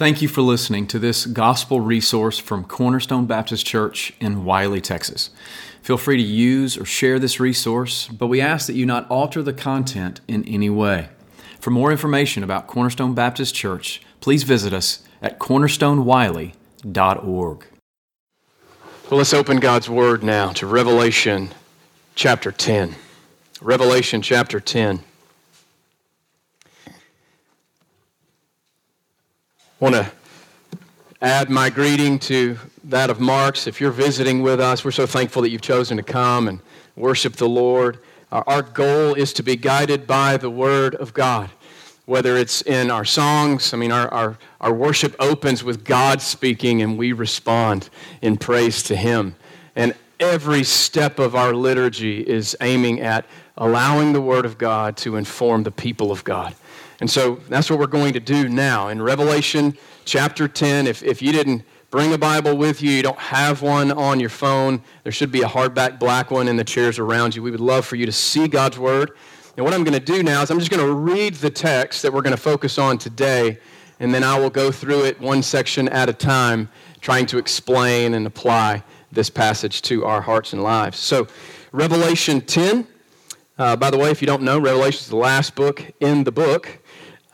Thank you for listening to this gospel resource from Cornerstone Baptist Church in Wylie, Texas. Feel free to use or share this resource, but we ask that you not alter the content in any way. For more information about Cornerstone Baptist Church, please visit us at cornerstonewylie.org. Well, let's open God's Word now to Revelation chapter 10. Revelation chapter 10. Want to add my greeting to that of Mark's. If you're visiting with us, we're so thankful that you've chosen to come and worship the Lord. Our goal is to be guided by the Word of God, whether it's in our songs. I mean, our, our, our worship opens with God speaking, and we respond in praise to Him. And every step of our liturgy is aiming at allowing the Word of God to inform the people of God. And so that's what we're going to do now. In Revelation chapter 10, if, if you didn't bring a Bible with you, you don't have one on your phone, there should be a hardback black one in the chairs around you. We would love for you to see God's Word. And what I'm going to do now is I'm just going to read the text that we're going to focus on today, and then I will go through it one section at a time, trying to explain and apply this passage to our hearts and lives. So, Revelation 10. Uh, by the way, if you don't know, Revelation is the last book in the book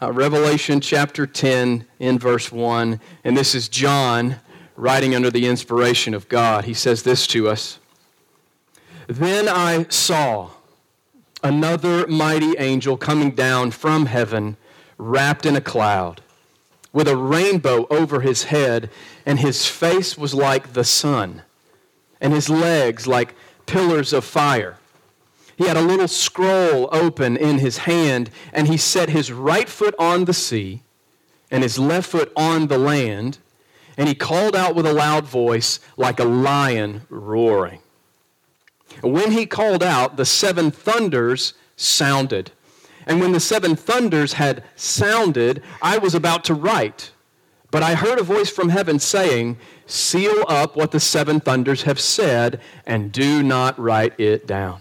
uh, Revelation chapter 10 in verse 1. And this is John writing under the inspiration of God. He says this to us Then I saw another mighty angel coming down from heaven, wrapped in a cloud, with a rainbow over his head, and his face was like the sun, and his legs like pillars of fire. He had a little scroll open in his hand, and he set his right foot on the sea and his left foot on the land, and he called out with a loud voice like a lion roaring. When he called out, the seven thunders sounded. And when the seven thunders had sounded, I was about to write. But I heard a voice from heaven saying, Seal up what the seven thunders have said, and do not write it down.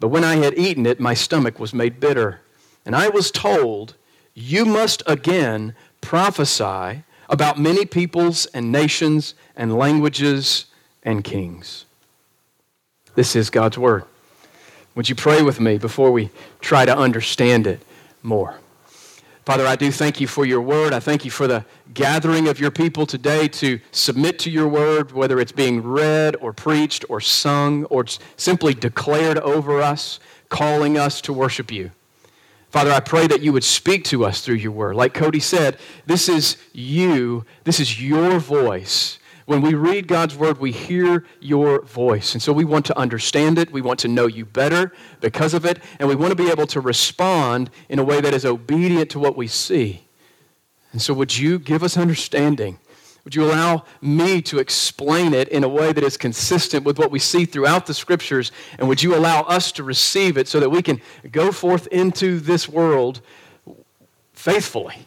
But when I had eaten it, my stomach was made bitter. And I was told, You must again prophesy about many peoples and nations and languages and kings. This is God's Word. Would you pray with me before we try to understand it more? Father, I do thank you for your word. I thank you for the gathering of your people today to submit to your word, whether it's being read or preached or sung or simply declared over us, calling us to worship you. Father, I pray that you would speak to us through your word. Like Cody said, this is you, this is your voice when we read God's word, we hear your voice. And so we want to understand it. We want to know you better because of it. And we want to be able to respond in a way that is obedient to what we see. And so would you give us understanding? Would you allow me to explain it in a way that is consistent with what we see throughout the scriptures? And would you allow us to receive it so that we can go forth into this world faithfully,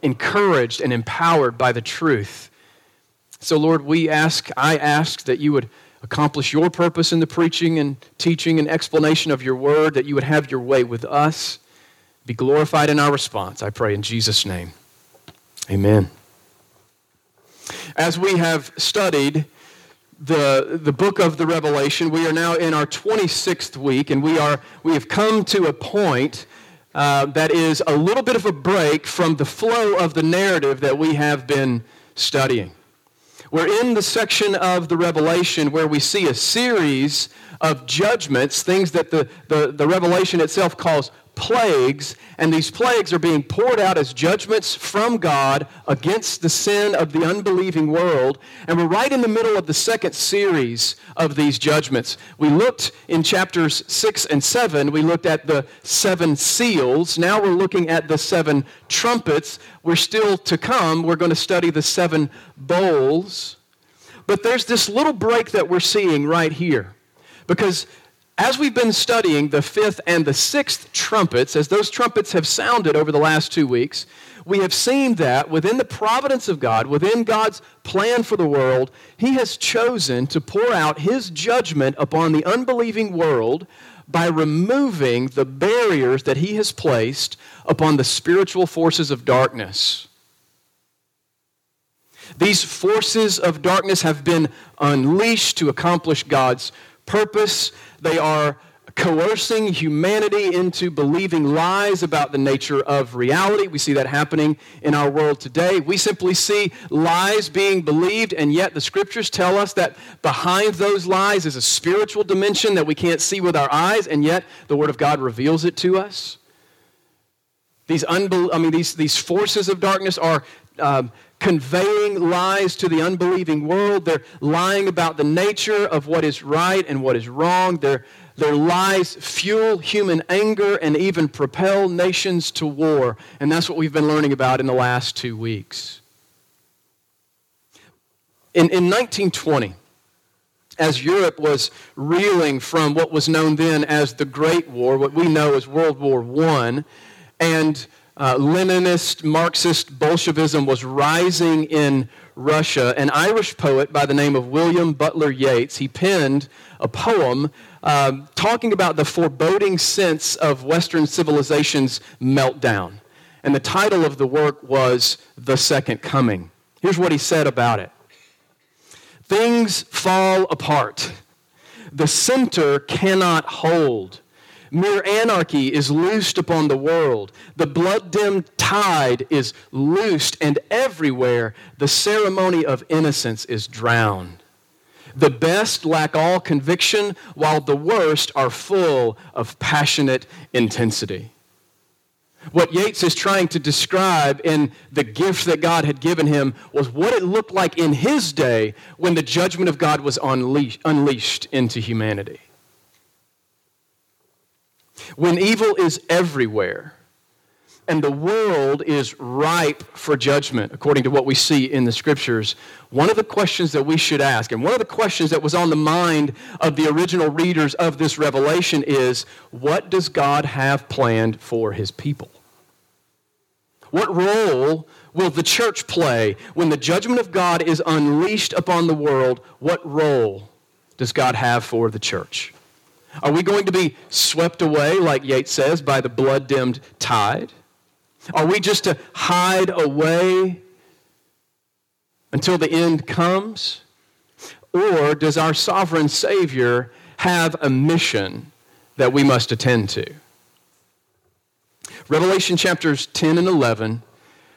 encouraged and empowered by the truth so, Lord, we ask, I ask that you would accomplish your purpose in the preaching and teaching and explanation of your word, that you would have your way with us. Be glorified in our response, I pray in Jesus' name. Amen. As we have studied the, the book of the Revelation, we are now in our 26th week, and we, are, we have come to a point uh, that is a little bit of a break from the flow of the narrative that we have been studying. We're in the section of the Revelation where we see a series of judgments, things that the, the, the Revelation itself calls plagues, and these plagues are being poured out as judgments from God against the sin of the unbelieving world. And we're right in the middle of the second series of these judgments. We looked in chapters 6 and 7, we looked at the seven seals. Now we're looking at the seven trumpets. We're still to come. We're going to study the seven bowls. But there's this little break that we're seeing right here. Because as we've been studying the fifth and the sixth trumpets, as those trumpets have sounded over the last two weeks, we have seen that within the providence of God, within God's plan for the world, He has chosen to pour out His judgment upon the unbelieving world by removing the barriers that He has placed upon the spiritual forces of darkness. These forces of darkness have been unleashed to accomplish God's purpose. They are coercing humanity into believing lies about the nature of reality. We see that happening in our world today. We simply see lies being believed, and yet the scriptures tell us that behind those lies is a spiritual dimension that we can't see with our eyes, and yet the Word of God reveals it to us. These, unbel- I mean, these, these forces of darkness are um, conveying lies to the unbelieving world. They're lying about the nature of what is right and what is wrong. Their, their lies fuel human anger and even propel nations to war. And that's what we've been learning about in the last two weeks. In, in 1920, as Europe was reeling from what was known then as the Great War, what we know as World War I, and uh, Leninist, Marxist Bolshevism was rising in Russia. An Irish poet by the name of William Butler Yeats, he penned a poem uh, talking about the foreboding sense of Western civilization's meltdown. And the title of the work was The Second Coming. Here's what he said about it Things fall apart. The center cannot hold. Mere anarchy is loosed upon the world. The blood dimmed tide is loosed, and everywhere the ceremony of innocence is drowned. The best lack all conviction, while the worst are full of passionate intensity. What Yeats is trying to describe in the gift that God had given him was what it looked like in his day when the judgment of God was unleashed into humanity. When evil is everywhere and the world is ripe for judgment, according to what we see in the scriptures, one of the questions that we should ask, and one of the questions that was on the mind of the original readers of this revelation is what does God have planned for his people? What role will the church play when the judgment of God is unleashed upon the world? What role does God have for the church? Are we going to be swept away, like Yeats says, by the blood dimmed tide? Are we just to hide away until the end comes? Or does our sovereign Savior have a mission that we must attend to? Revelation chapters 10 and 11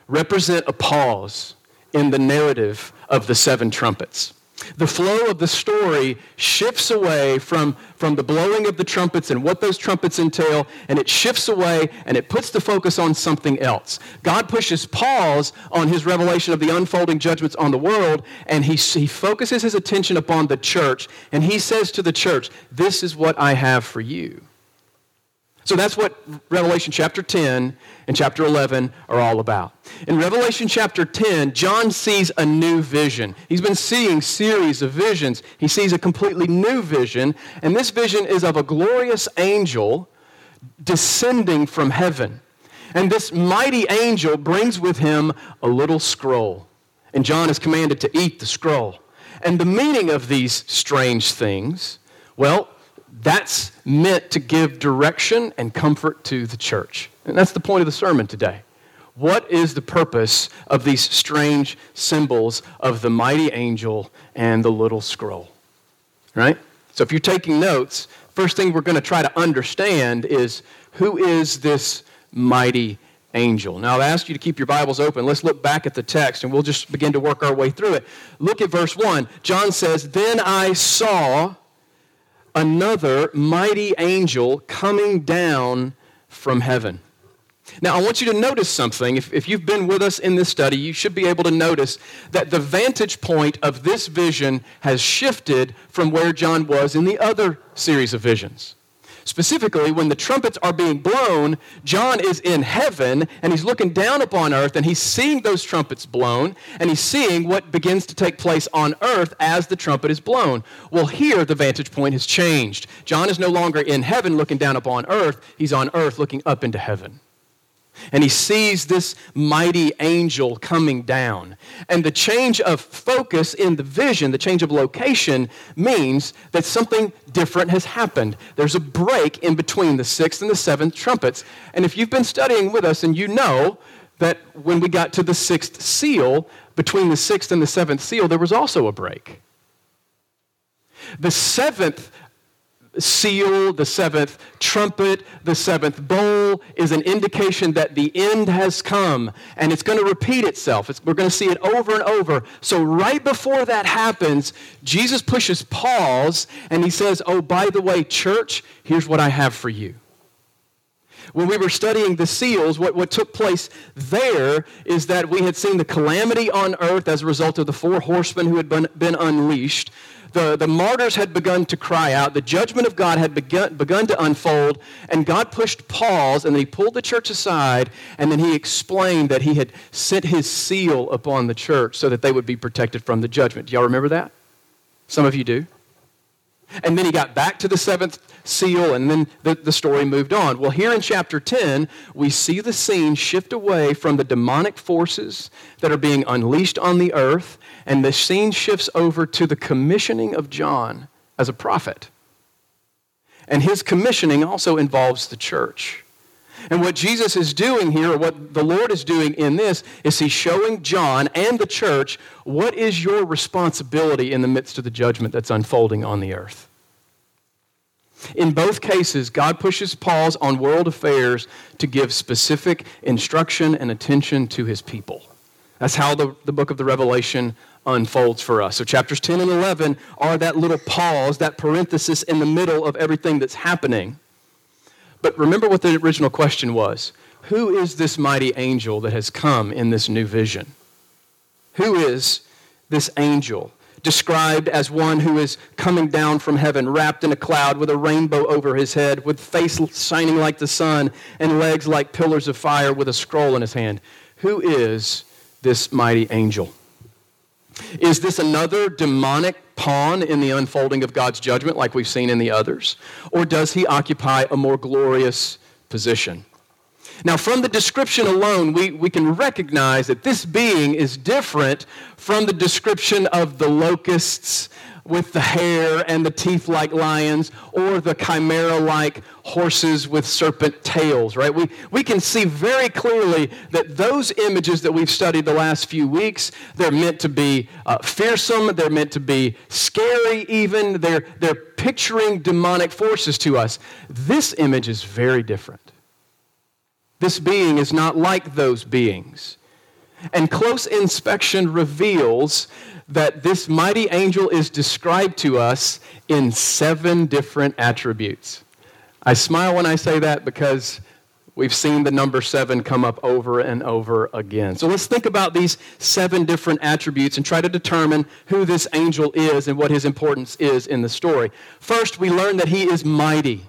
represent a pause in the narrative of the seven trumpets. The flow of the story shifts away from, from the blowing of the trumpets and what those trumpets entail, and it shifts away and it puts the focus on something else. God pushes pause on his revelation of the unfolding judgments on the world, and he, he focuses his attention upon the church, and he says to the church, This is what I have for you. So that's what Revelation chapter 10 and chapter 11 are all about. In Revelation chapter 10, John sees a new vision. He's been seeing series of visions. He sees a completely new vision, and this vision is of a glorious angel descending from heaven. And this mighty angel brings with him a little scroll. And John is commanded to eat the scroll. And the meaning of these strange things, well, that's meant to give direction and comfort to the church. And that's the point of the sermon today. What is the purpose of these strange symbols of the mighty angel and the little scroll? Right? So if you're taking notes, first thing we're going to try to understand is who is this mighty angel. Now, I'll ask you to keep your Bibles open. Let's look back at the text and we'll just begin to work our way through it. Look at verse 1. John says, Then I saw another mighty angel coming down from heaven. Now, I want you to notice something. If, if you've been with us in this study, you should be able to notice that the vantage point of this vision has shifted from where John was in the other series of visions. Specifically, when the trumpets are being blown, John is in heaven and he's looking down upon earth and he's seeing those trumpets blown and he's seeing what begins to take place on earth as the trumpet is blown. Well, here the vantage point has changed. John is no longer in heaven looking down upon earth, he's on earth looking up into heaven and he sees this mighty angel coming down. And the change of focus in the vision, the change of location, means that something different has happened. There's a break in between the sixth and the seventh trumpets. And if you've been studying with us and you know that when we got to the sixth seal, between the sixth and the seventh seal, there was also a break. The seventh seal, the seventh trumpet, the seventh bowl is an indication that the end has come and it's going to repeat itself. It's, we're going to see it over and over. So, right before that happens, Jesus pushes pause and he says, Oh, by the way, church, here's what I have for you. When we were studying the seals, what, what took place there is that we had seen the calamity on earth as a result of the four horsemen who had been, been unleashed the, the martyrs had begun to cry out. The judgment of God had begun, begun to unfold, and God pushed pause, and then he pulled the church aside, and then he explained that he had sent his seal upon the church so that they would be protected from the judgment. Do y'all remember that? Some of you do. And then he got back to the seventh seal, and then the, the story moved on. Well, here in chapter 10, we see the scene shift away from the demonic forces that are being unleashed on the earth, and the scene shifts over to the commissioning of John as a prophet. And his commissioning also involves the church. And what Jesus is doing here, or what the Lord is doing in this, is he's showing John and the church what is your responsibility in the midst of the judgment that's unfolding on the earth. In both cases, God pushes pause on world affairs to give specific instruction and attention to his people. That's how the, the book of the Revelation unfolds for us. So, chapters 10 and 11 are that little pause, that parenthesis in the middle of everything that's happening. But remember what the original question was Who is this mighty angel that has come in this new vision? Who is this angel? Described as one who is coming down from heaven, wrapped in a cloud with a rainbow over his head, with face shining like the sun, and legs like pillars of fire, with a scroll in his hand. Who is this mighty angel? Is this another demonic pawn in the unfolding of God's judgment like we've seen in the others? Or does he occupy a more glorious position? Now, from the description alone, we, we can recognize that this being is different from the description of the locusts with the hair and the teeth like lions, or the chimera like horses with serpent tails, right? We, we can see very clearly that those images that we've studied the last few weeks, they're meant to be uh, fearsome, they're meant to be scary, even. They're, they're picturing demonic forces to us. This image is very different. This being is not like those beings. And close inspection reveals that this mighty angel is described to us in seven different attributes. I smile when I say that because we've seen the number seven come up over and over again. So let's think about these seven different attributes and try to determine who this angel is and what his importance is in the story. First, we learn that he is mighty.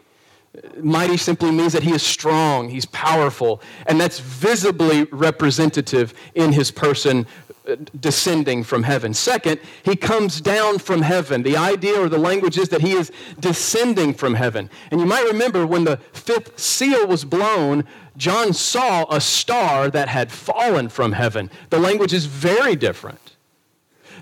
Mighty simply means that he is strong, he's powerful, and that's visibly representative in his person uh, descending from heaven. Second, he comes down from heaven. The idea or the language is that he is descending from heaven. And you might remember when the fifth seal was blown, John saw a star that had fallen from heaven. The language is very different.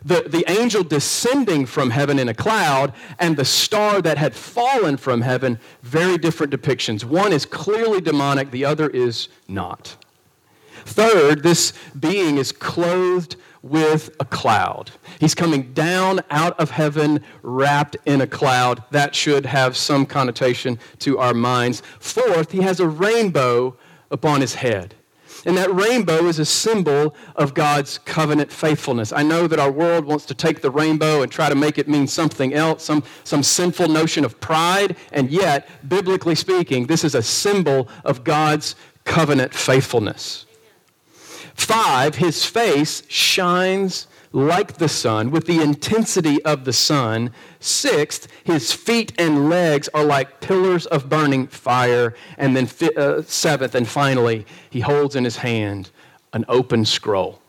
The, the angel descending from heaven in a cloud and the star that had fallen from heaven, very different depictions. One is clearly demonic, the other is not. Third, this being is clothed with a cloud. He's coming down out of heaven wrapped in a cloud. That should have some connotation to our minds. Fourth, he has a rainbow upon his head. And that rainbow is a symbol of God's covenant faithfulness. I know that our world wants to take the rainbow and try to make it mean something else, some, some sinful notion of pride, and yet, biblically speaking, this is a symbol of God's covenant faithfulness. Five, his face shines like the sun, with the intensity of the sun. Sixth, his feet and legs are like pillars of burning fire. And then uh, seventh, and finally, he holds in his hand an open scroll.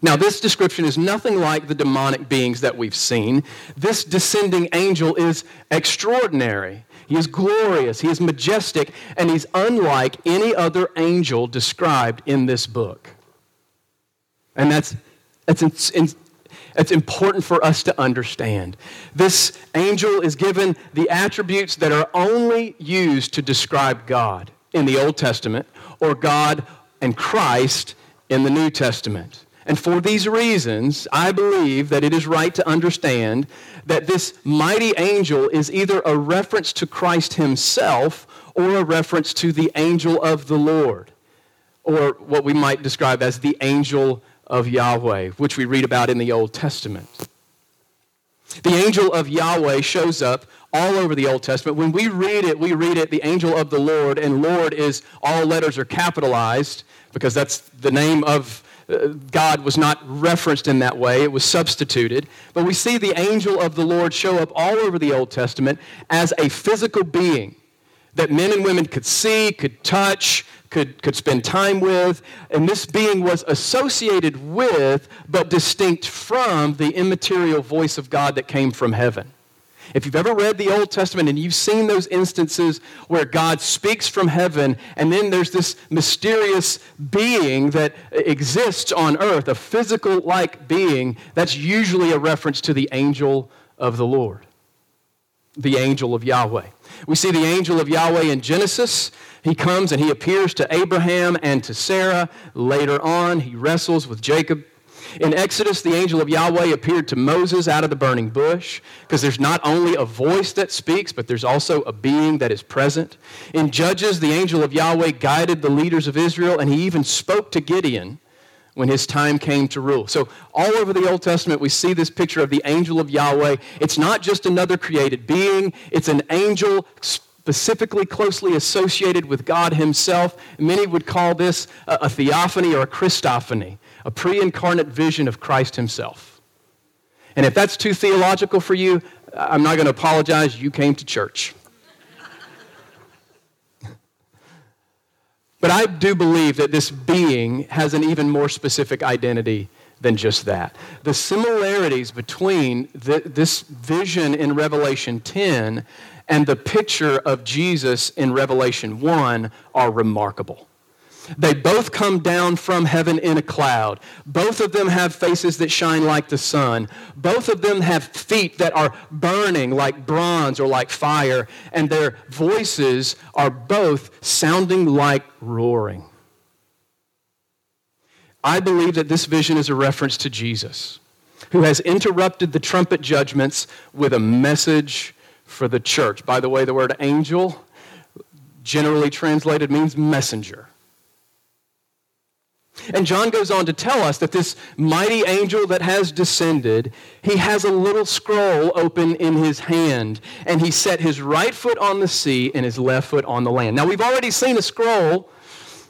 Now, this description is nothing like the demonic beings that we've seen. This descending angel is extraordinary. He is glorious, he is majestic, and he's unlike any other angel described in this book. And that's it's, it's, it's important for us to understand. This angel is given the attributes that are only used to describe God in the Old Testament or God and Christ in the New Testament. And for these reasons, I believe that it is right to understand that this mighty angel is either a reference to Christ himself or a reference to the angel of the Lord, or what we might describe as the angel of Yahweh, which we read about in the Old Testament. The angel of Yahweh shows up all over the Old Testament. When we read it, we read it the angel of the Lord, and Lord is all letters are capitalized because that's the name of uh, God was not referenced in that way, it was substituted. But we see the angel of the Lord show up all over the Old Testament as a physical being that men and women could see, could touch, could, could spend time with. And this being was associated with, but distinct from, the immaterial voice of God that came from heaven. If you've ever read the Old Testament and you've seen those instances where God speaks from heaven and then there's this mysterious being that exists on earth, a physical like being, that's usually a reference to the angel of the Lord, the angel of Yahweh. We see the angel of Yahweh in Genesis. He comes and he appears to Abraham and to Sarah. Later on, he wrestles with Jacob. In Exodus, the angel of Yahweh appeared to Moses out of the burning bush because there's not only a voice that speaks, but there's also a being that is present. In Judges, the angel of Yahweh guided the leaders of Israel, and he even spoke to Gideon when his time came to rule. So, all over the Old Testament, we see this picture of the angel of Yahweh. It's not just another created being, it's an angel specifically closely associated with God himself. Many would call this a, theophany or a Christophany, a pre incarnate vision of Christ himself. And if that's too theological for you, I'm not going to apologize. You came to church. But I do believe that this being has an even more specific identity than just that. The similarities between the, this vision in Revelation 10 and the picture of Jesus in Revelation 1 are remarkable. They both come down from heaven in a cloud. Both of them have faces that shine like the sun. Both of them have feet that are burning like bronze or like fire. And their voices are both sounding like roaring. I believe that this vision is a reference to Jesus, who has interrupted the trumpet judgments with a message for the church. By the way, the word angel, generally translated, means messenger. And John goes on to tell us that this mighty angel that has descended, he has a little scroll open in his hand, and he set his right foot on the sea and his left foot on the land. Now, we've already seen a scroll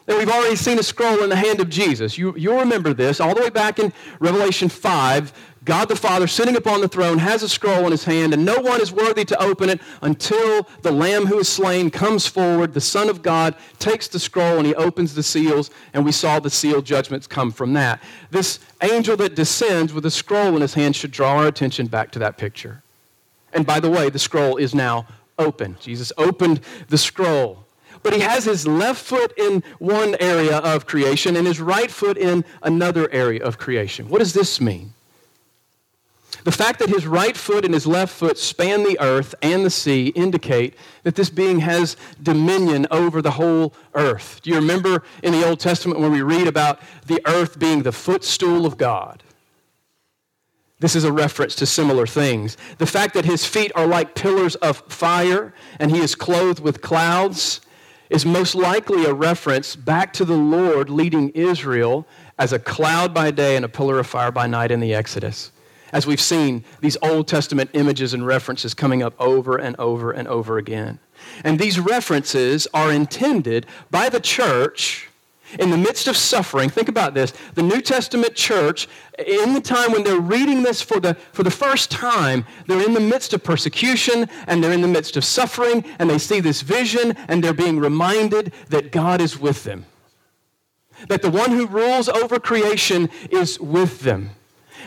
and we've already seen a scroll in the hand of Jesus. You, you'll remember this all the way back in Revelation 5. God the Father, sitting upon the throne, has a scroll in his hand, and no one is worthy to open it until the Lamb who is slain comes forward. The Son of God takes the scroll and he opens the seals, and we saw the seal judgments come from that. This angel that descends with a scroll in his hand should draw our attention back to that picture. And by the way, the scroll is now open. Jesus opened the scroll. But he has his left foot in one area of creation and his right foot in another area of creation. What does this mean? The fact that his right foot and his left foot span the earth and the sea indicate that this being has dominion over the whole earth. Do you remember in the Old Testament when we read about the earth being the footstool of God? This is a reference to similar things. The fact that his feet are like pillars of fire and he is clothed with clouds is most likely a reference back to the Lord leading Israel as a cloud by day and a pillar of fire by night in the Exodus. As we've seen these Old Testament images and references coming up over and over and over again. And these references are intended by the church in the midst of suffering, think about this. The New Testament church, in the time when they're reading this for the, for the first time, they're in the midst of persecution and they're in the midst of suffering and they see this vision and they're being reminded that God is with them. That the one who rules over creation is with them.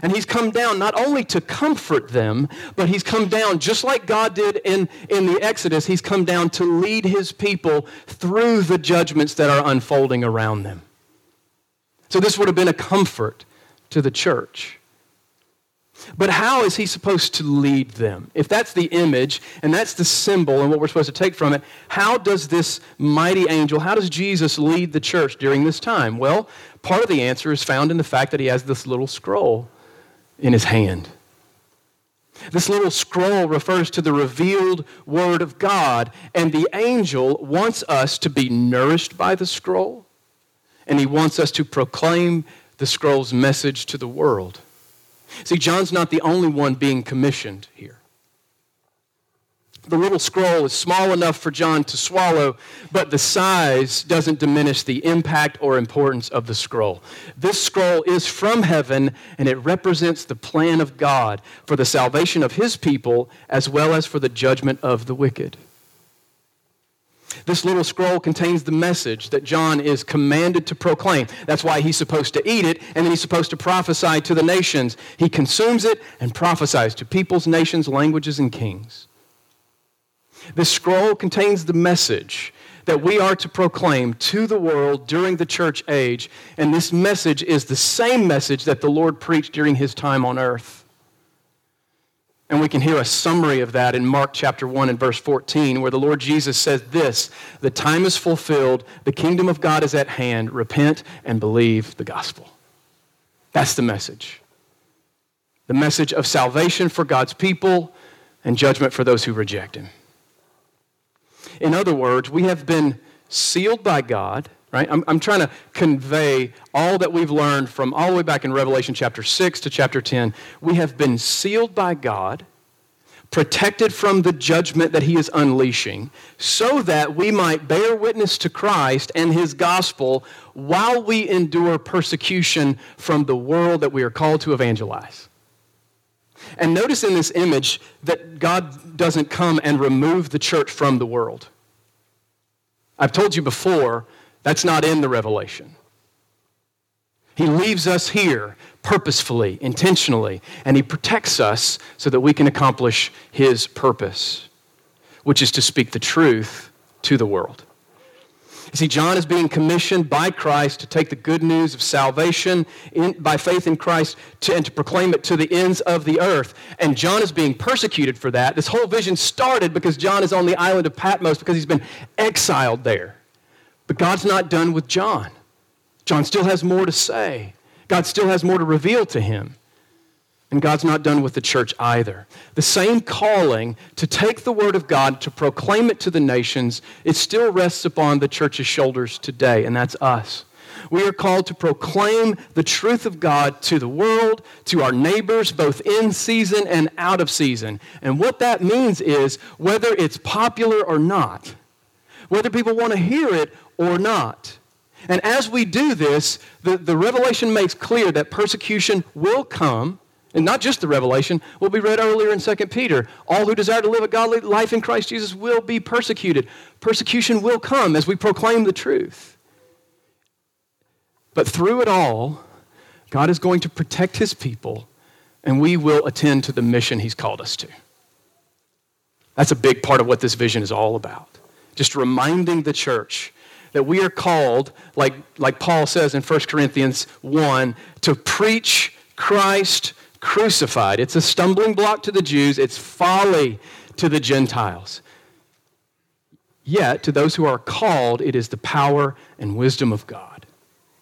And he's come down not only to comfort them, but he's come down, just like God did in, in the Exodus, he's come down to lead his people through the judgments that are unfolding around them. So this would have been a comfort to the church. But how is he supposed to lead them? If that's the image and that's the symbol and what we're supposed to take from it, how does this mighty angel, how does Jesus lead the church during this time? Well, part of the answer is found in the fact that he has this little scroll in his hand. This little scroll refers to the revealed Word of God, and the angel wants us to be nourished by the scroll, and he wants us to proclaim the scroll's message to the world. See, John's not the only one being commissioned here the little scroll is small enough for John to swallow, but the size doesn't diminish the impact or importance of the scroll. This scroll is from heaven, and it represents the plan of God for the salvation of his people as well as for the judgment of the wicked. This little scroll contains the message that John is commanded to proclaim. That's why he's supposed to eat it, and then he's supposed to prophesy to the nations. He consumes it and prophesies to peoples, nations, languages, and kings. This scroll contains the message that we are to proclaim to the world during the church age, and this message is the same message that the Lord preached during his time on earth. And we can hear a summary of that in Mark chapter 1 and verse 14, where the Lord Jesus says this The time is fulfilled, the kingdom of God is at hand. Repent and believe the gospel. That's the message. The message of salvation for God's people and judgment for those who reject him. In other words, we have been sealed by God, right? I'm, I'm trying to convey all that we've learned from all the way back in Revelation chapter 6 to chapter 10. We have been sealed by God, protected from the judgment that He is unleashing, so that we might bear witness to Christ and His gospel while we endure persecution from the world that we are called to evangelize. And notice in this image that God doesn't come and remove the church from the world. I've told you before, that's not in the revelation. He leaves us here purposefully, intentionally, and He protects us so that we can accomplish His purpose, which is to speak the truth to the world. You see, John is being commissioned by Christ to take the good news of salvation in, by faith in Christ to, and to proclaim it to the ends of the earth. And John is being persecuted for that. This whole vision started because John is on the island of Patmos because he's been exiled there. But God's not done with John. John still has more to say, God still has more to reveal to him. And God's not done with the church either. The same calling to take the word of God, to proclaim it to the nations, it still rests upon the church's shoulders today, and that's us. We are called to proclaim the truth of God to the world, to our neighbors, both in season and out of season. And what that means is whether it's popular or not, whether people want to hear it or not. And as we do this, the, the revelation makes clear that persecution will come and not just the revelation, what we read earlier in 2 Peter. All who desire to live a godly life in Christ Jesus will be persecuted. Persecution will come as we proclaim the truth. But through it all, God is going to protect his people, and we will attend to the mission he's called us to. That's a big part of what this vision is all about. Just reminding the church that we are called, like, like Paul says in 1 Corinthians 1, to preach Christ crucified. It's a stumbling block to the Jews, it's folly to the Gentiles. Yet, to those who are called, it is the power and wisdom of God.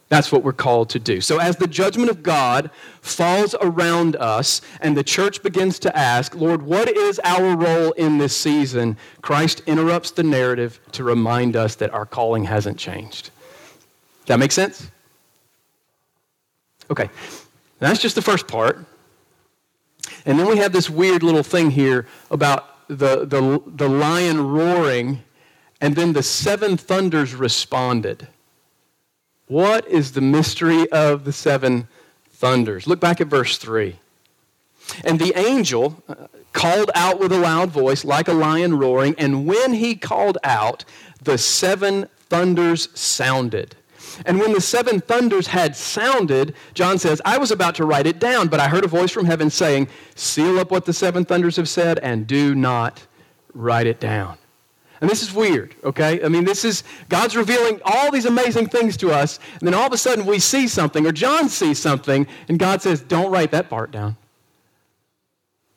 That's what we're called to do. So, as the judgment of God falls around us and the church begins to ask, Lord, what is our role in this season? Christ interrupts the narrative to remind us that our calling hasn't changed. That make sense? Okay, that's just the first part. And then we have this weird little thing here about the, the, the lion roaring, and then the seven thunders responded. What is the mystery of the seven thunders? Look back at verse 3. And the angel uh, called out with a loud voice, like a lion roaring, and when he called out, the seven thunders sounded. And when the seven thunders had sounded, John says, I was about to write it down, but I heard a voice from heaven saying, Seal up what the seven thunders have said and do not write it down. And this is weird, okay? I mean, this is God's revealing all these amazing things to us, and then all of a sudden we see something, or John sees something, and God says, Don't write that part down.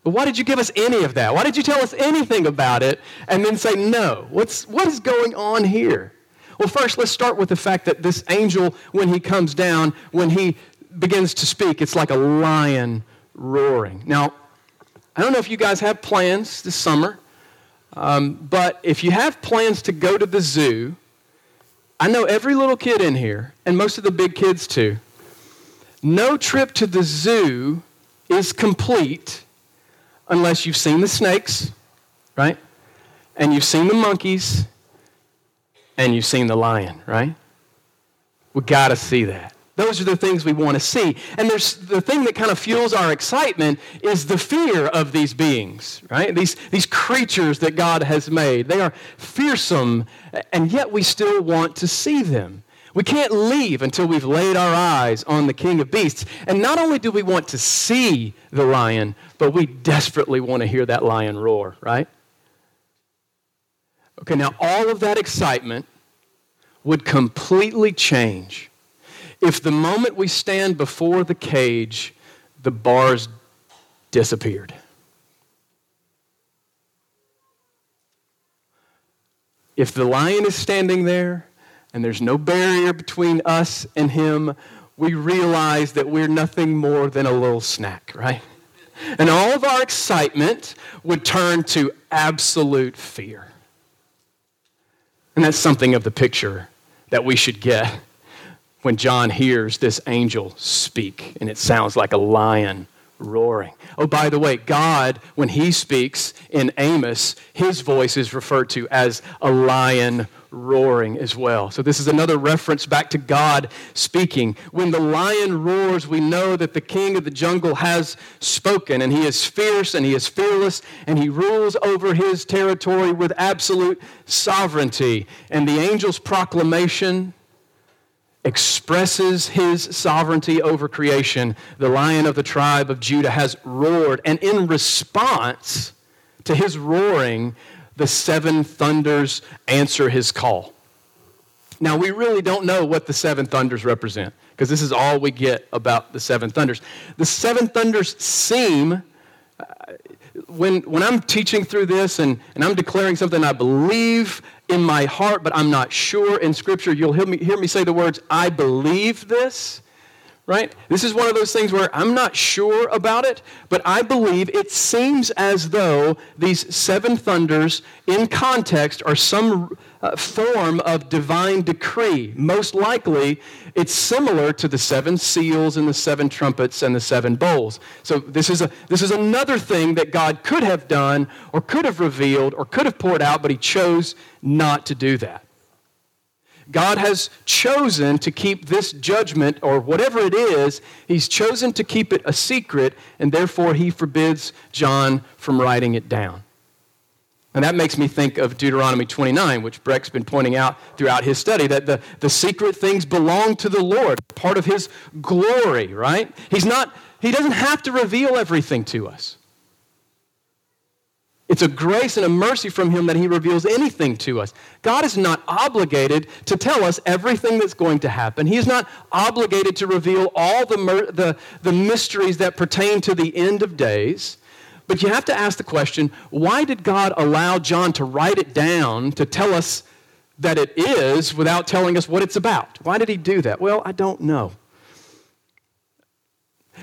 But why did you give us any of that? Why did you tell us anything about it and then say no? What's, what is going on here? Well, first, let's start with the fact that this angel, when he comes down, when he begins to speak, it's like a lion roaring. Now, I don't know if you guys have plans this summer. Um, but if you have plans to go to the zoo, I know every little kid in here, and most of the big kids too, no trip to the zoo is complete unless you've seen the snakes, right? And you've seen the monkeys, and you've seen the lion, right? We got to see that. Those are the things we want to see. And there's the thing that kind of fuels our excitement is the fear of these beings, right? These, these creatures that God has made. They are fearsome, and yet we still want to see them. We can't leave until we've laid our eyes on the King of Beasts. And not only do we want to see the lion, but we desperately want to hear that lion roar, right? Okay, now all of that excitement would completely change if the moment we stand before the cage, the bars disappeared. If the lion is standing there and there's no barrier between us and him, we realize that we're nothing more than a little snack, right? And all of our excitement would turn to absolute fear. And that's something of the picture that we should get when John hears this angel speak, and it sounds like a lion roaring. Oh, by the way, God, when he speaks in Amos, his voice is referred to as a lion roaring as well. So, this is another reference back to God speaking. When the lion roars, we know that the king of the jungle has spoken, and he is fierce and he is fearless, and he rules over his territory with absolute sovereignty. And the angel's proclamation expresses his sovereignty over creation, the lion of the tribe of Judah has roared. And in response to his roaring, the seven thunders answer his call. Now, we really don't know what the seven thunders represent because this is all we get about the seven thunders. The seven thunders seem uh, when, when I'm teaching through this and, and I'm declaring something I believe in my heart, but I'm not sure in Scripture, you'll hear me, hear me say the words, I believe this, right? This is one of those things where I'm not sure about it, but I believe it seems as though these seven thunders in context are some Uh, form of divine decree. Most likely, it's similar to the seven seals and the seven trumpets and the seven bowls. So, this is, a, this is another thing that God could have done or could have revealed or could have poured out, but He chose not to do that. God has chosen to keep this judgment, or whatever it is, He's chosen to keep it a secret, and therefore He forbids John from writing it down. And that makes me think of Deuteronomy 29, which Breck's been pointing out throughout his study, that the, the secret things belong to the Lord, part of his glory, right? He's not, he doesn't have to reveal everything to us. It's a grace and a mercy from him that he reveals anything to us. God is not obligated to tell us everything that's going to happen. He is not obligated to reveal all the, the, the mysteries that pertain to the end of days. But you have to ask the question why did God allow John to write it down to tell us that it is without telling us what it's about. Why did he do that? Well, I don't know.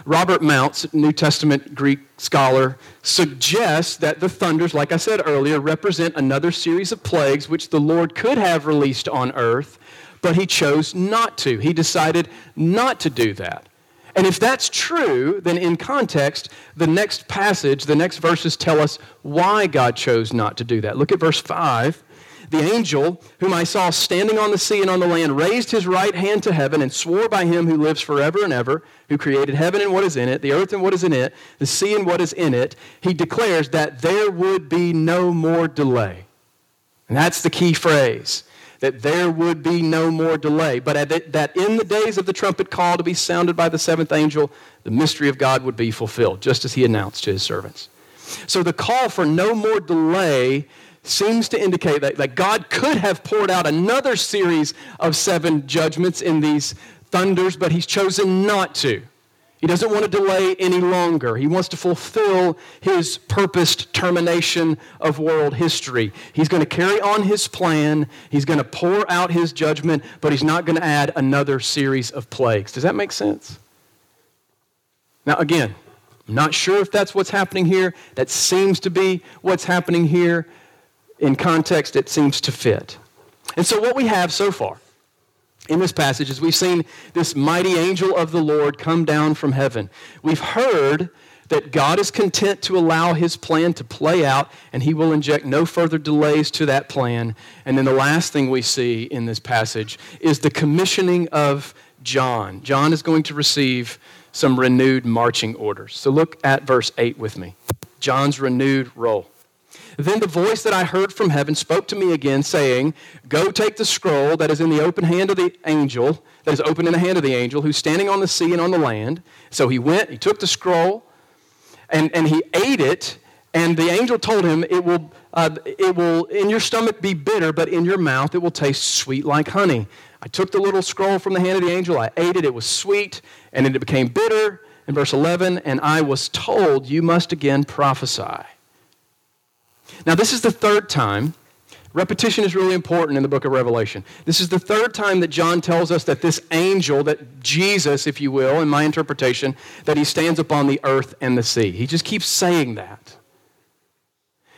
Robert Mounce, New Testament Greek scholar, suggests that the thunders, like I said earlier, represent another series of plagues which the Lord could have released on earth, but he chose not to. He decided not to do that. And if that's true, then in context, the next passage, the next verses tell us why God chose not to do that. Look at verse 5. The angel whom I saw standing on the sea and on the land raised his right hand to heaven and swore by him who lives forever and ever, who created heaven and what is in it, the earth and what is in it, the sea and what is in it. He declares that there would be no more delay. And that's the key phrase that there would be no more delay, but that in the days of the trumpet call to be sounded by the seventh angel, the mystery of God would be fulfilled, just as he announced to his servants. So the call for no more delay seems to indicate that, that God could have poured out another series of seven judgments in these thunders, but he's chosen not to. He doesn't want to delay any longer. He wants to fulfill his purposed termination of world history. He's going to carry on his plan. He's going to pour out his judgment, but he's not going to add another series of plagues. Does that make sense? Now, again, I'm not sure if that's what's happening here. That seems to be what's happening here in context, it seems to fit. And so, what we have so far in this passage is we've seen this mighty angel of the Lord come down from heaven. We've heard that God is content to allow his plan to play out, and he will inject no further delays to that plan. And then the last thing we see in this passage is the commissioning of John. John is going to receive some renewed marching orders. So look at verse 8 with me. John's renewed role. Then the voice that I heard from heaven spoke to me again, saying, Go take the scroll that is in the open hand of the angel, that is open in the hand of the angel, who's standing on the sea and on the land. So he went, he took the scroll, and, and he ate it, and the angel told him, It will, uh, it will in your stomach be bitter, but in your mouth it will taste sweet like honey. I took the little scroll from the hand of the angel, I ate it, it was sweet, and then it became bitter. In verse 11, and I was told, You must again prophesy. Now, this is the third time. Repetition is really important in the book of Revelation. This is the third time that John tells us that this angel, that Jesus, if you will, in my interpretation, that he stands upon the earth and the sea. He just keeps saying that.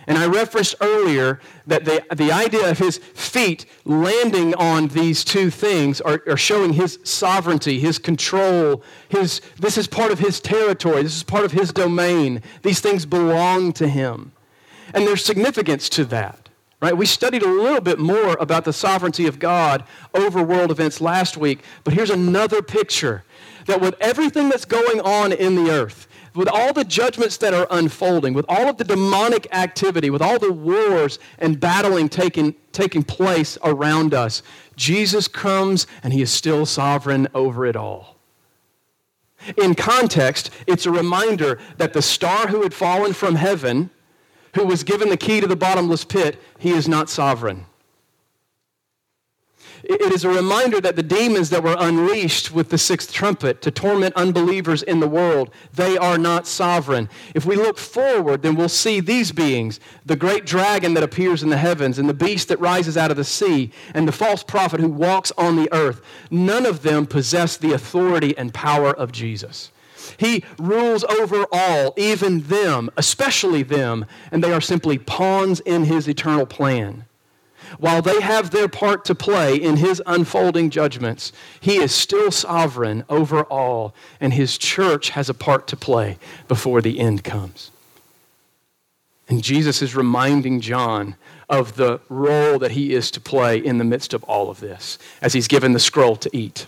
And I referenced earlier that the, the idea of his feet landing on these two things are, are showing his sovereignty, his control. His, this is part of his territory. This is part of his domain. These things belong to him. And there's significance to that. Right? We studied a little bit more about the sovereignty of God over world events last week, but here's another picture that with everything that's going on in the earth, with all the judgments that are unfolding, with all of the demonic activity, with all the wars and battling taking, taking place around us, Jesus comes and he is still sovereign over it all. In context, it's a reminder that the star who had fallen from heaven who was given the key to the bottomless pit, he is not sovereign. It is a reminder that the demons that were unleashed with the sixth trumpet to torment unbelievers in the world, they are not sovereign. If we look forward, then we'll see these beings the great dragon that appears in the heavens, and the beast that rises out of the sea, and the false prophet who walks on the earth. None of them possess the authority and power of Jesus. He rules over all, even them, especially them, and they are simply pawns in his eternal plan. While they have their part to play in his unfolding judgments, he is still sovereign over all, and his church has a part to play before the end comes. And Jesus is reminding John of the role that he is to play in the midst of all of this as he's given the scroll to eat.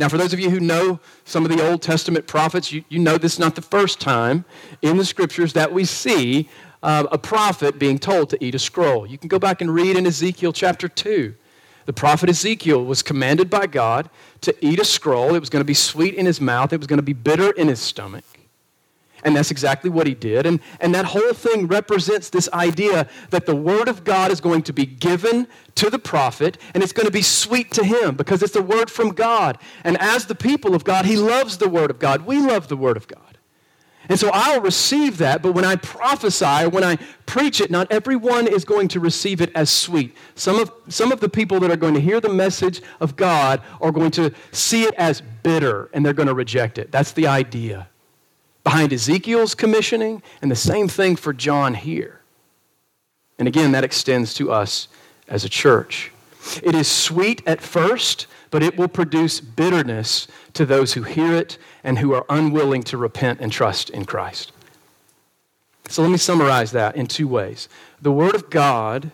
Now, for those of you who know some of the Old Testament prophets, you, you know this is not the first time in the scriptures that we see uh, a prophet being told to eat a scroll. You can go back and read in Ezekiel chapter 2. The prophet Ezekiel was commanded by God to eat a scroll. It was going to be sweet in his mouth, it was going to be bitter in his stomach. And that's exactly what he did. And, and that whole thing represents this idea that the Word of God is going to be given to the prophet and it's going to be sweet to him because it's the word from God. And as the people of God, he loves the Word of God. We love the Word of God. And so I'll receive that, but when I prophesy, when I preach it, not everyone is going to receive it as sweet. Some of, some of the people that are going to hear the message of God are going to see it as bitter and they're going to reject it. That's the idea behind Ezekiel's commissioning, and the same thing for John here. And again, that extends to us as a church. It is sweet at first, but it will produce bitterness to those who hear it and who are unwilling to repent and trust in Christ. So let me summarize that in two ways. The Word of God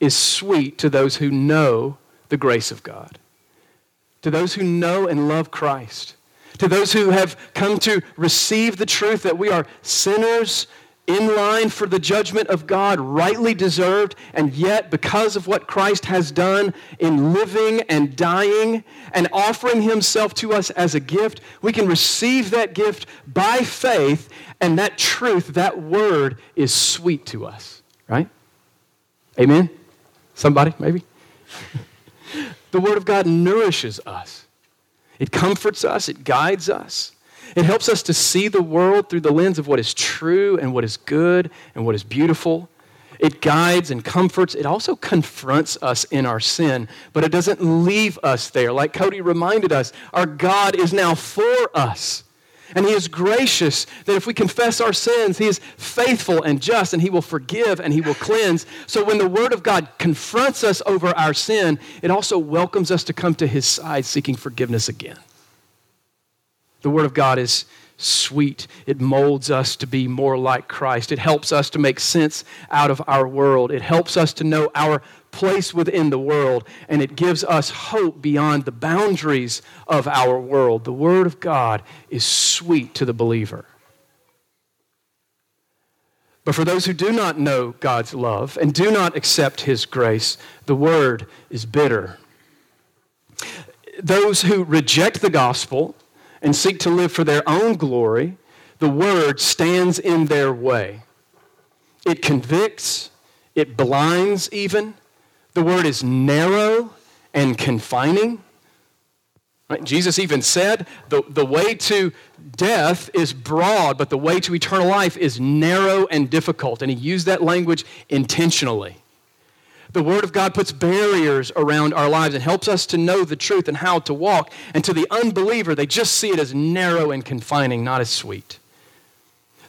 is sweet to those who know the grace of God, to those who know and love Christ, to those who have come to receive the truth that we are sinners in line for the judgment of God, rightly deserved, and yet because of what Christ has done in living and dying and offering himself to us as a gift, we can receive that gift by faith, and that truth, that word, is sweet to us, right? Amen? Somebody, maybe? the Word of God nourishes us, it comforts us, it guides us. It helps us to see the world through the lens of what is true and what is good and what is beautiful. It guides and comforts. It also confronts us in our sin, but it doesn't leave us there. Like Cody reminded us, our God is now for us. And He is gracious that if we confess our sins, He is faithful and just, and He will forgive and He will cleanse. So when the Word of God confronts us over our sin, it also welcomes us to come to His side seeking forgiveness again. The Word of God is sweet. It molds us to be more like Christ. It helps us to make sense out of our world. It helps us to know our place within the world, and it gives us hope beyond the boundaries of our world. The Word of God is sweet to the believer. But for those who do not know God's love and do not accept His grace, the Word is bitter. Those who reject the gospel and seek to live for their own glory, the word stands in their way. It convicts, it blinds even. The word is narrow and confining. Right? Jesus even said the, the way to death is broad, but the way to eternal life is narrow and difficult. And he used that language intentionally. The Word of God puts barriers around our lives and helps us to know the truth and how to walk. And to the unbeliever, they just see it as narrow and confining, not as sweet.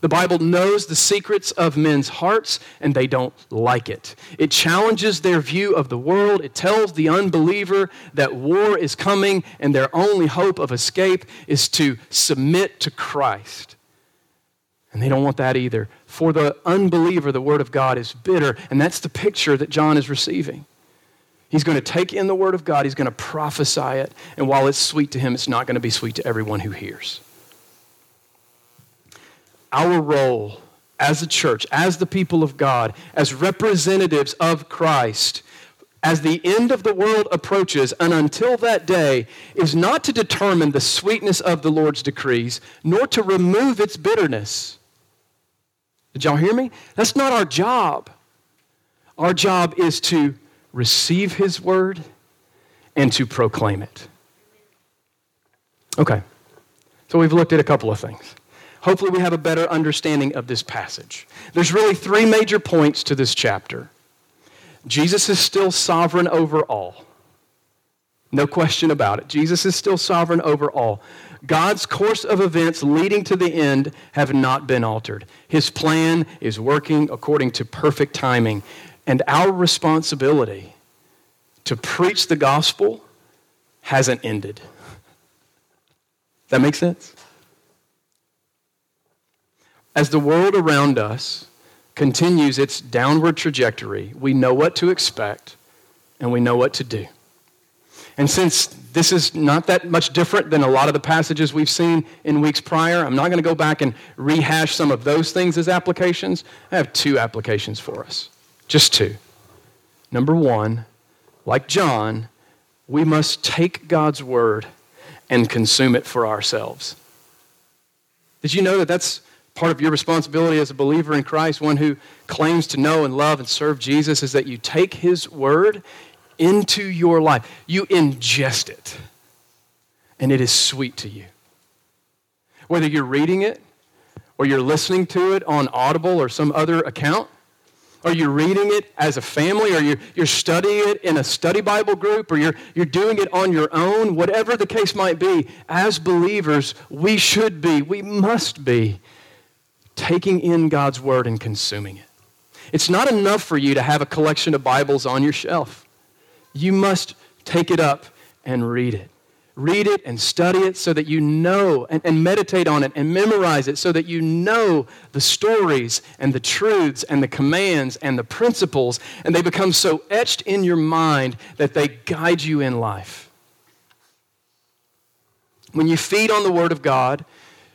The Bible knows the secrets of men's hearts, and they don't like it. It challenges their view of the world. It tells the unbeliever that war is coming, and their only hope of escape is to submit to Christ. And they don't want that either. For the unbeliever, the Word of God is bitter, and that's the picture that John is receiving. He's going to take in the Word of God, he's going to prophesy it, and while it's sweet to him, it's not going to be sweet to everyone who hears. Our role as a church, as the people of God, as representatives of Christ, as the end of the world approaches, and until that day, is not to determine the sweetness of the Lord's decrees, nor to remove its bitterness. Did y'all hear me? That's not our job. Our job is to receive His word and to proclaim it. Okay, so we've looked at a couple of things. Hopefully, we have a better understanding of this passage. There's really three major points to this chapter. Jesus is still sovereign over all. No question about it. Jesus is still sovereign over all. God's course of events leading to the end have not been altered. His plan is working according to perfect timing. And our responsibility to preach the gospel hasn't ended. That makes sense? As the world around us continues its downward trajectory, we know what to expect and we know what to do. And since this is not that much different than a lot of the passages we've seen in weeks prior, I'm not going to go back and rehash some of those things as applications. I have two applications for us. Just two. Number one, like John, we must take God's word and consume it for ourselves. Did you know that that's part of your responsibility as a believer in Christ, one who claims to know and love and serve Jesus, is that you take his word into your life. You ingest it, and it is sweet to you. Whether you're reading it, or you're listening to it on Audible or some other account? Are you're reading it as a family? Or you're, you're studying it in a study Bible group? Or you're, you're doing it on your own? Whatever the case might be, as believers, we should be, we must be taking in God's Word and consuming it. It's not enough for you to have a collection of Bibles on your shelf. You must take it up and read it. Read it and study it so that you know and, and, meditate on it and memorize it so that you know the stories and the truths and the commands and the principles and they become so etched in your mind that they guide you in life. When you feed on the Word of God,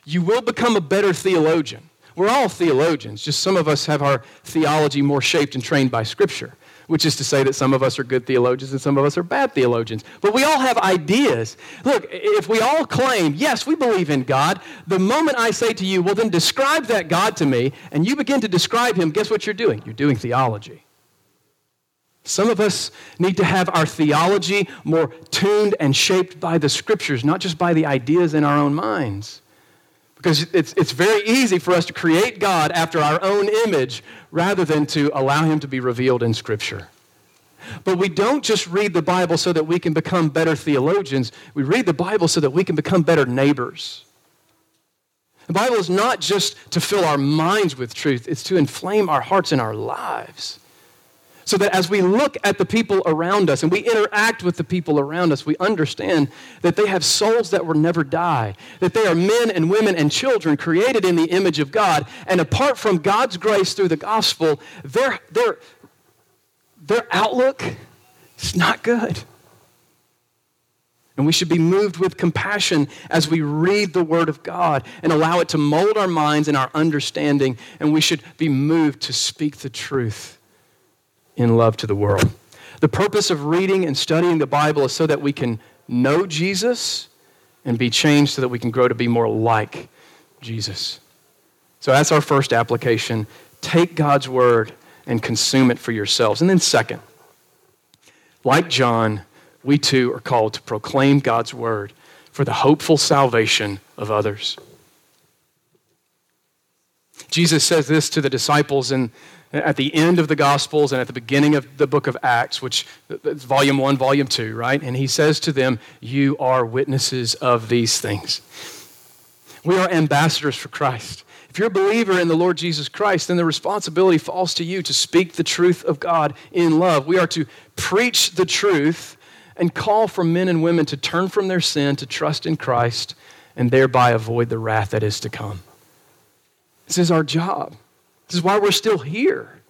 you will become a better theologian. We're all theologians, just some of us have our theology more shaped and trained by Scripture which is to say that some of us are good theologians and some of us are bad theologians. But we all have ideas. Look, if we all claim, yes, we believe in God, the moment I say to you, well, then describe that God to me, and you begin to describe him, guess what you're doing? You're doing theology. Some of us need to have our theology more tuned and shaped by the scriptures, not just by the ideas in our own minds. Because it's, it's very easy for us to create God after our own image rather than to allow him to be revealed in Scripture. But we don't just read the Bible so that we can become better theologians. We read the Bible so that we can become better neighbors. The Bible is not just to fill our minds with truth, it's to inflame our hearts and our lives so that as we look at the people around us and we interact with the people around us, we understand that they have souls that will never die, that they are men and women and children created in the image of God. And apart from God's grace through the gospel, their, their, their outlook is not good. And we should be moved with compassion as we read the Word of God and allow it to mold our minds and our understanding. And we should be moved to speak the truth in love to the world. The purpose of reading and studying the Bible is so that we can know Jesus and be changed so that we can grow to be more like Jesus. So that's our first application. Take God's word and consume it for yourselves. And then, second, like John, we too are called to proclaim God's word for the hopeful salvation of others. Jesus says this to the disciples in at the end of the Gospels and at the beginning of the book of Acts, which is volume one, volume two, right? And he says to them, You are witnesses of these things. We are ambassadors for Christ. If you're a believer in the Lord Jesus Christ, then the responsibility falls to you to speak the truth of God in love. We are to preach the truth and call for men and women to turn from their sin, to trust in Christ, and thereby avoid the wrath that is to come. This is our job. This is why we're still here.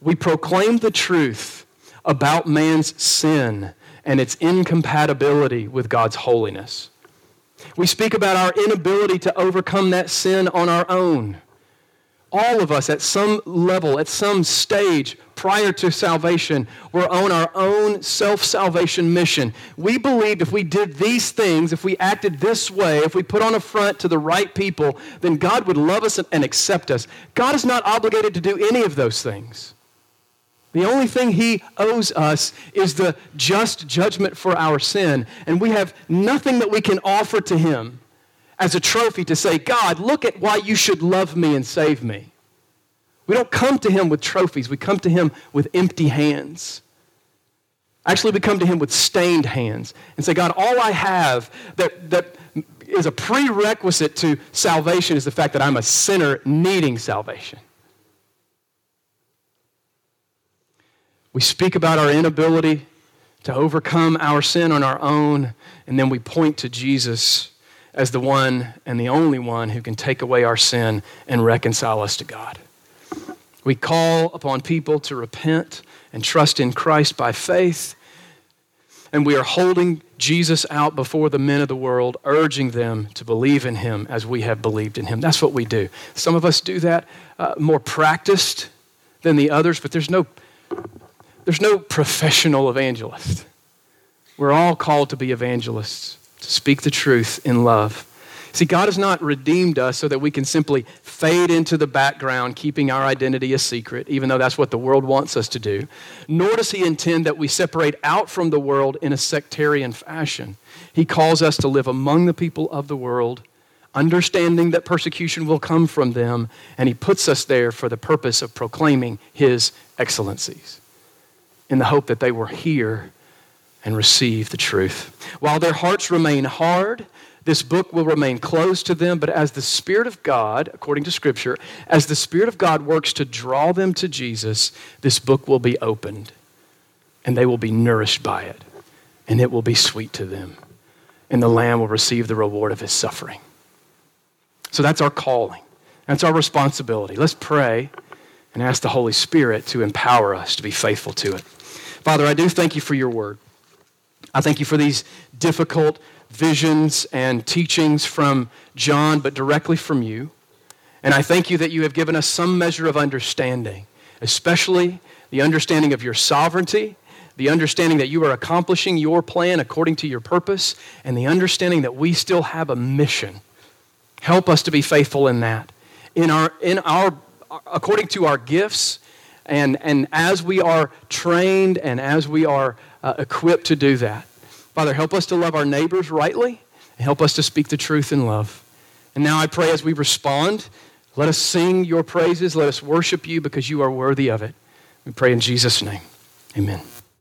We proclaim the truth about man's sin and its incompatibility with God's holiness. We speak about our inability to overcome that sin on our own all of us at some level, at some stage prior to salvation, we were on our own self salvation mission. We believed if we did these things, if we acted this way, if we put on a front to the right people, then God would love us and accept us. God is not obligated to do any of those things. The only thing he owes us is the just judgment for our sin, and we have nothing that we can offer to him as a trophy to say, God, look at why you should love me and save me. We don't come to him with trophies, we come to him with empty hands. Actually, we come to him with stained hands and say, God, all I have that, that is a prerequisite to salvation is the fact that I'm a sinner needing salvation. We speak about our inability to overcome our sin on our own, and then we point to Jesus as the one and the only one who can take away our sin and reconcile us to God. We call upon people to repent and trust in Christ by faith. And we are holding Jesus out before the men of the world, urging them to believe in him as we have believed in him. That's what we do. Some of us do that uh, more practiced than the others, but there's no, there's no professional evangelist. We're all called to be evangelists to speak the truth in love. See, God has not redeemed us so that we can simply fade into the background, keeping our identity a secret, even though that's what the world wants us to do. Nor does He intend that we separate out from the world in a sectarian fashion. He calls us to live among the people of the world, understanding that persecution will come from them, and He puts us there for the purpose of proclaiming His excellencies in the hope that they will hear and receive the truth. While their hearts remain hard, this book will remain closed to them, but as the Spirit of God, according to Scripture, as the Spirit of God works to draw them to Jesus, this book will be opened and they will be nourished by it, and it will be sweet to them. And the Lamb will receive the reward of his suffering. So that's our calling. That's our responsibility. Let's pray and ask the Holy Spirit to empower us to be faithful to it. Father, I do thank you for your word. I thank you for these difficult visions and teachings from John, but directly from you. And I thank you that you have given us some measure of understanding, especially the understanding of your sovereignty, the understanding that you are accomplishing your plan according to your purpose, and the understanding that we still have a mission. Help us to be faithful in that. In our, in our, according to our gifts, and, and as we are trained and as we are uh, equipped to do that. Father, help us to love our neighbors rightly and help us to speak the truth in love. And now I pray as we respond, let us sing your praises, let us worship you because you are worthy of it. We pray in Jesus' name. Amen.